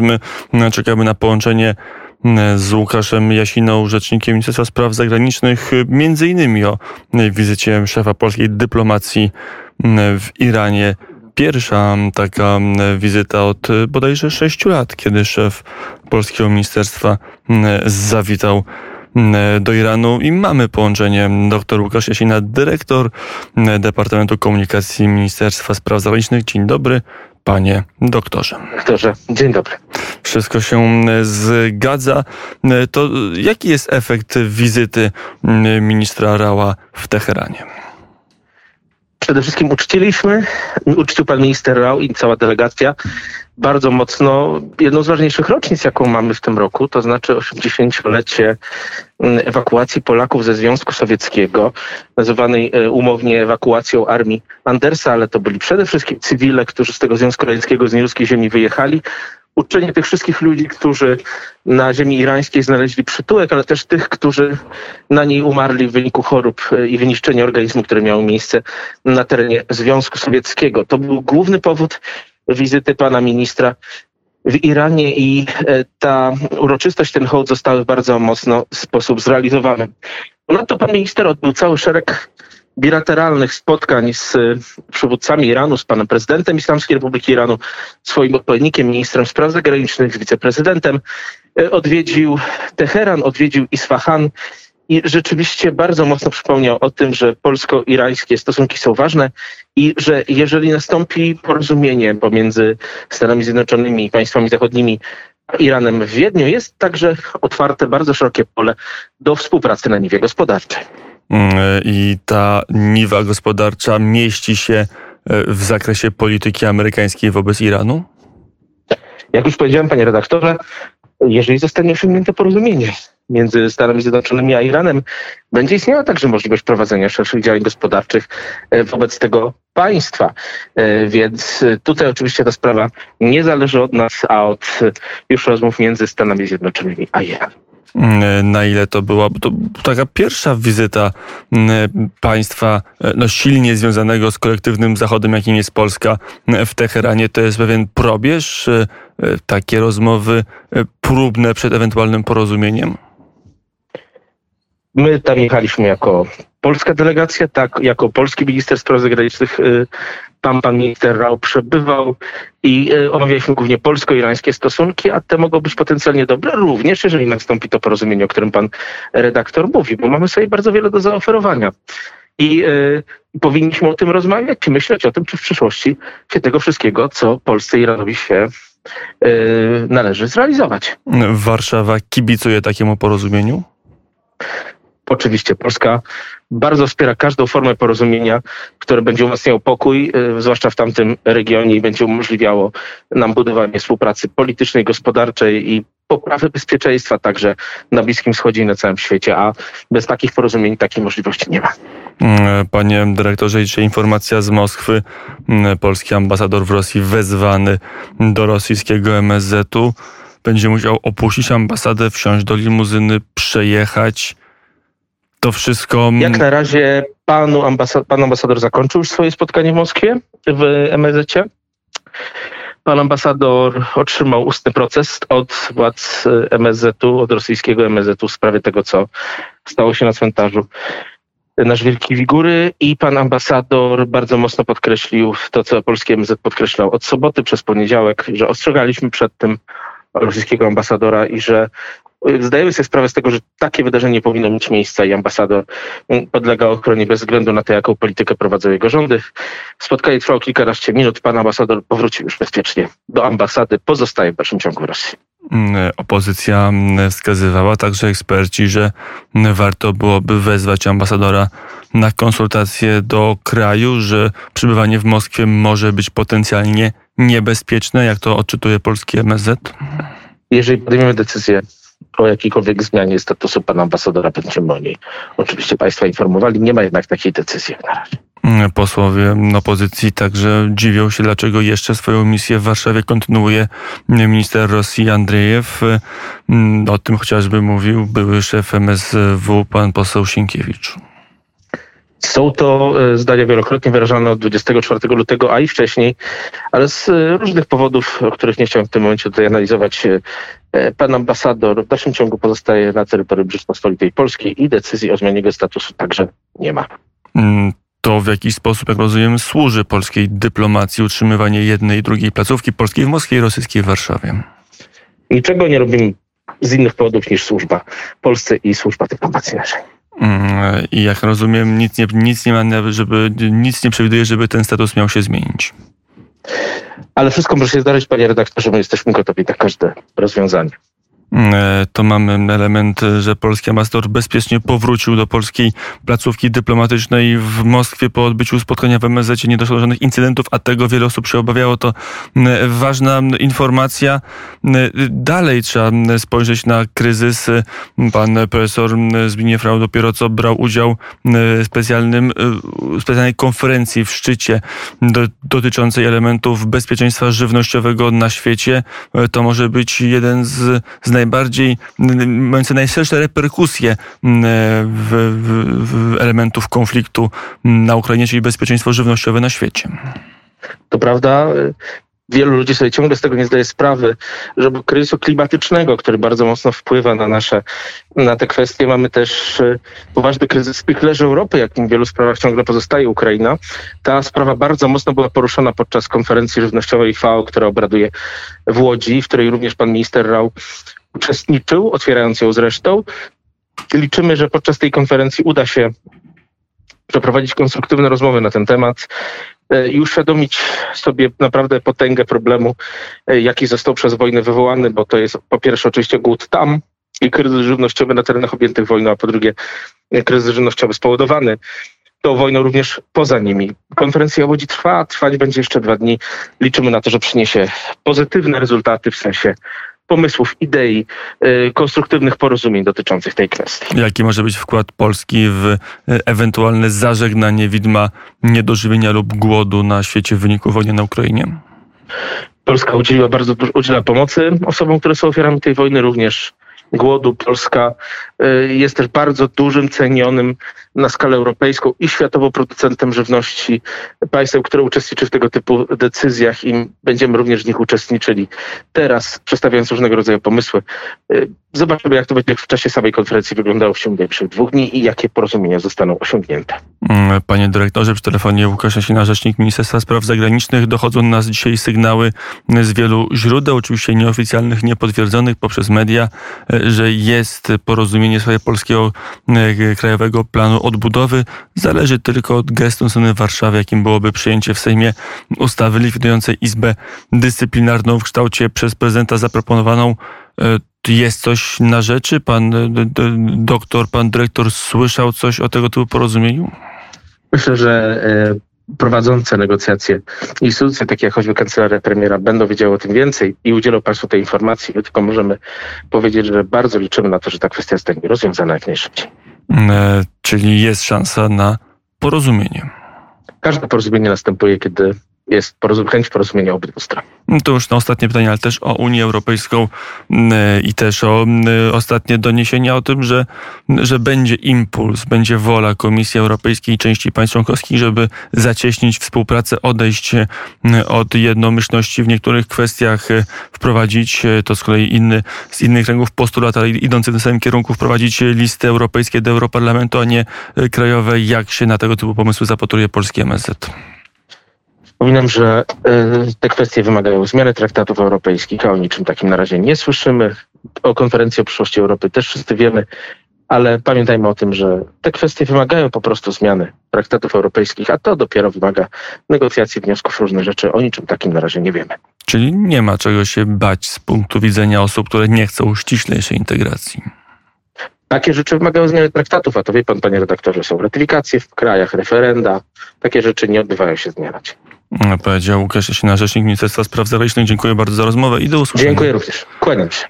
My czekamy na połączenie z Łukaszem Jasiną, rzecznikiem Ministerstwa Spraw Zagranicznych, między innymi o wizycie szefa polskiej dyplomacji w Iranie. Pierwsza taka wizyta od bodajże sześciu lat, kiedy szef polskiego ministerstwa zawitał do Iranu i mamy połączenie. Dr Łukasz Jasina, dyrektor Departamentu Komunikacji Ministerstwa Spraw Zagranicznych. Dzień dobry. Panie doktorze. Doktorze, dzień dobry. Wszystko się zgadza. To jaki jest efekt wizyty ministra Rała w Teheranie? Przede wszystkim uczciliśmy, uczcił pan minister Rał i cała delegacja bardzo mocno jedną z ważniejszych rocznic, jaką mamy w tym roku, to znaczy 80-lecie mm, ewakuacji Polaków ze Związku Sowieckiego, nazywanej e, umownie ewakuacją armii Andersa, ale to byli przede wszystkim cywile, którzy z tego Związku Radzieckiego, z nieludzkiej ziemi wyjechali. Uczczenie tych wszystkich ludzi, którzy na ziemi irańskiej znaleźli przytułek, ale też tych, którzy na niej umarli w wyniku chorób e, i wyniszczenia organizmu, które miało miejsce na terenie Związku Sowieckiego. To był główny powód wizyty pana ministra w Iranie i e, ta uroczystość, ten hołd zostały w bardzo mocno sposób zrealizowane. Ponadto pan minister odbył cały szereg bilateralnych spotkań z e, przywódcami Iranu, z panem prezydentem Islamskiej Republiki Iranu, swoim odpowiednikiem, ministrem spraw zagranicznych, z wiceprezydentem. E, odwiedził Teheran, odwiedził Isfahan i rzeczywiście bardzo mocno przypomniał o tym, że polsko-irańskie stosunki są ważne i że jeżeli nastąpi porozumienie pomiędzy Stanami Zjednoczonymi i państwami zachodnimi Iranem w Wiedniu, jest także otwarte bardzo szerokie pole do współpracy na niwie gospodarczej. Mm, I ta niwa gospodarcza mieści się e, w zakresie polityki amerykańskiej wobec Iranu? Jak już powiedziałem, panie redaktorze, jeżeli zostanie osiągnięte porozumienie między Stanami Zjednoczonymi a Iranem, będzie istniała także możliwość prowadzenia szerszych działań gospodarczych e, wobec tego państwa. E, więc tutaj oczywiście ta sprawa nie zależy od nas, a od już rozmów między Stanami Zjednoczonymi a Iranem. Mm, na ile to była to taka pierwsza wizyta mm, państwa e, no, silnie związanego z kolektywnym Zachodem, jakim jest Polska mm, w Teheranie. To jest pewien probierz, e, takie rozmowy e, próbne przed ewentualnym porozumieniem? My tam jechaliśmy jako polska delegacja, tak, jako polski minister spraw zagranicznych y, tam pan minister Rao przebywał i y, omawialiśmy głównie polsko-irańskie stosunki, a te mogą być potencjalnie dobre również, jeżeli nastąpi to porozumienie, o którym pan redaktor mówi, bo mamy sobie bardzo wiele do zaoferowania. I y, powinniśmy o tym rozmawiać, czy myśleć o tym, czy w przyszłości się tego wszystkiego, co Polsce i Iranowi się y, należy zrealizować. Warszawa kibicuje takiemu porozumieniu? Oczywiście Polska bardzo wspiera każdą formę porozumienia, które będzie umacniało pokój, y, zwłaszcza w tamtym regionie i będzie umożliwiało nam budowanie współpracy politycznej, gospodarczej i poprawy bezpieczeństwa także na Bliskim Wschodzie i na całym świecie, a bez takich porozumień takiej możliwości nie ma. Mm, panie dyrektorze, dzisiaj informacja z Moskwy. Mm, polski ambasador w Rosji wezwany do rosyjskiego MSZ-u będzie musiał opuścić ambasadę, wsiąść do limuzyny, przejechać to wszystko. Jak na razie panu ambasad pan ambasador zakończył już swoje spotkanie w Moskwie w MSZ. Pan ambasador otrzymał ustny proces od władz MSZ-u, od rosyjskiego MSZ-u w sprawie tego, co stało się na cmentarzu nasz Wielki Wigury i pan ambasador bardzo mocno podkreślił to, co polski MSZ podkreślał od soboty przez poniedziałek, że ostrzegaliśmy przed tym rosyjskiego ambasadora i że zdajemy sobie sprawę z tego, że takie wydarzenie powinno mieć miejsca i ambasador podlega ochronie bez względu na to, jaką politykę prowadzą jego rządy. Spotkanie trwało kilkanaście minut. Pan ambasador powrócił już bezpiecznie do ambasady. Pozostaje w dalszym ciągu w Rosji. Mm, opozycja mm, wskazywała, także eksperci, że warto byłoby wezwać ambasadora na konsultacje do kraju, że przebywanie w Moskwie może być potencjalnie niebezpieczne, jak to odczytuje polski MSZ? Jeżeli podejmiemy decyzję o jakiejkolwiek zmianie statusu pana ambasadora będziemy oczywiście państwa informowali. Nie ma jednak takiej decyzji na razie. Mm, posłowie opozycji także dziwią się, dlaczego jeszcze swoją misję w Warszawie kontynuuje minister Rosji Andrzejew. Mm, o tym chociażby mówił były szef MSW, pan poseł Sienkiewicz. Są to e, zdania wielokrotnie wyrażane od 24 lutego, a i wcześniej, ale z e, różnych powodów, o których nie chciałem w tym momencie tutaj analizować, e, pan ambasador w dalszym ciągu pozostaje na terytorium Rzeczpospolitej Polskiej i decyzji o zmianie jego statusu także nie ma. Mm, to w jakiś sposób, jak rozumiem, służy polskiej dyplomacji utrzymywanie jednej i drugiej placówki polskiej w Moskwie i rosyjskiej w Warszawie? Niczego nie robimy z innych powodów niż służba Polsce i służba dyplomacji naszej. Mm, I jak rozumiem, nic nie, nic nie ma, żeby, nic nie przewiduje, żeby ten status miał się zmienić. Ale wszystko może się zdarzyć, panie redaktorze, my jesteśmy gotowi na każde rozwiązanie. E, to mamy element, że polski ambasador bezpiecznie powrócił do polskiej placówki dyplomatycznej w Moskwie po odbyciu spotkania w MSZ. Nie doszło do żadnych incydentów, a tego wiele osób się obawiało. To ważna informacja. Dalej trzeba spojrzeć na kryzys. Pan profesor Zbigniew Rau dopiero co brał udział w specjalnym, specjalnej konferencji w szczycie do, dotyczącej elementów bezpieczeństwa żywnościowego na świecie. To może być jeden z, z najbardziej, mające najszersze reperkusje w, w, w elementów konfliktu na Ukrainie, czyli bezpieczeństwo żywnościowe na świecie. To prawda wielu ludzi sobie ciągle z tego nie zdaje sprawy, że kryzysu klimatycznego, który bardzo mocno wpływa na nasze, na te kwestie, mamy też e, poważny kryzys w leży Europy, jakim w wielu sprawach ciągle pozostaje Ukraina. Ta sprawa bardzo mocno była poruszona podczas konferencji żywnościowej FAO, która obraduje w Łodzi, w której również pan minister Rał uczestniczył, otwierając ją zresztą. Liczymy, że podczas tej konferencji uda się przeprowadzić konstruktywne rozmowy na ten temat e, i uświadomić sobie naprawdę potęgę problemu, e, jaki został przez wojnę wywołany, bo to jest po pierwsze oczywiście głód tam i kryzys żywnościowy na terenach objętych wojną, a po drugie e, kryzys żywnościowy spowodowany tą wojną również poza nimi. Konferencja Łodzi trwa, trwać będzie jeszcze dwa dni. Liczymy na to, że przyniesie pozytywne rezultaty w sensie pomysłów, idei, y, konstruktywnych porozumień dotyczących tej kwestii. Jaki może być wkład Polski w y, ewentualne zażegnanie widma niedożywienia lub głodu na świecie w wyniku wojny na Ukrainie? Polska udzieliła bardzo udziela pomocy osobom, które są ofiarami tej wojny, również głodu. Polska jest też bardzo dużym, cenionym na skalę europejską i światową producentem żywności, państwem, które uczestniczy w tego typu decyzjach i będziemy również w nich uczestniczyli. Teraz przedstawiając różnego rodzaju pomysły, y, zobaczymy jak to będzie w czasie samej konferencji wyglądało w ciągu najbliższych dwóch dni i jakie porozumienia zostaną osiągnięte. Mm, panie dyrektorze, przy telefonie Łukasz Jasina, rzecznik Ministerstwa Spraw Zagranicznych. Dochodzą do nas dzisiaj sygnały z wielu źródeł, oczywiście nieoficjalnych, niepotwierdzonych poprzez media, że jest porozumienie w sprawie polskiego e, krajowego planu odbudowy. Zależy tylko od gestu strony Warszawy, jakim byłoby przyjęcie w Sejmie ustawy likwidującej Izbę Dyscyplinarną w kształcie przez prezydenta zaproponowaną. E, jest coś na rzeczy? Pan e, doktor, pan dyrektor słyszał coś o tego typu porozumieniu? Myślę, że prowadzące negocjacje instytucje, takie jak choćby kancelaria premiera, będą wiedziały o tym więcej i udzielą Państwu tej informacji. Tylko możemy powiedzieć, że bardzo liczymy na to, że ta kwestia zostanie rozwiązana jak najszybciej. E, czyli jest szansa na porozumienie. Każde porozumienie następuje, kiedy jest chęć porozumienia obydwu stron. No to już na ostatnie pytanie, ale też o Unię Europejską mm, i też o mm, ostatnie doniesienia o tym, że, że będzie impuls, będzie wola Komisji Europejskiej i części państw członkowskich, żeby zacieśnić współpracę, odejść mm, od jednomyślności w niektórych kwestiach, e, wprowadzić, e, to z kolei inny, z innych kręgów postulat, ale idący w tym samym kierunku, wprowadzić listy europejskie do Europarlamentu, a nie e, krajowe. Jak się na tego typu pomysły zapatruje polski MSZ? Przypominam, że y, te kwestie wymagają zmiany traktatów europejskich, a o niczym takim na razie nie słyszymy. O konferencji o przyszłości Europy też wszyscy wiemy, ale pamiętajmy o tym, że te kwestie wymagają po prostu zmiany traktatów europejskich, a to dopiero wymaga negocjacji, wniosków, różnych rzeczy. O niczym takim na razie nie wiemy. Czyli nie ma czego się bać z punktu widzenia osób, które nie chcą ściślejszej integracji. Takie rzeczy wymagają zmiany traktatów, a to wie pan, panie redaktorze, są ratyfikacje w krajach, referenda. Takie rzeczy nie odbywają się z dnia na dzień. Powiedział Łukasz Jasina, rzecznik Ministerstwa Spraw Zagranicznych. Dziękuję bardzo za rozmowę i do usłyszenia. Dziękuję również. Kłaniam się.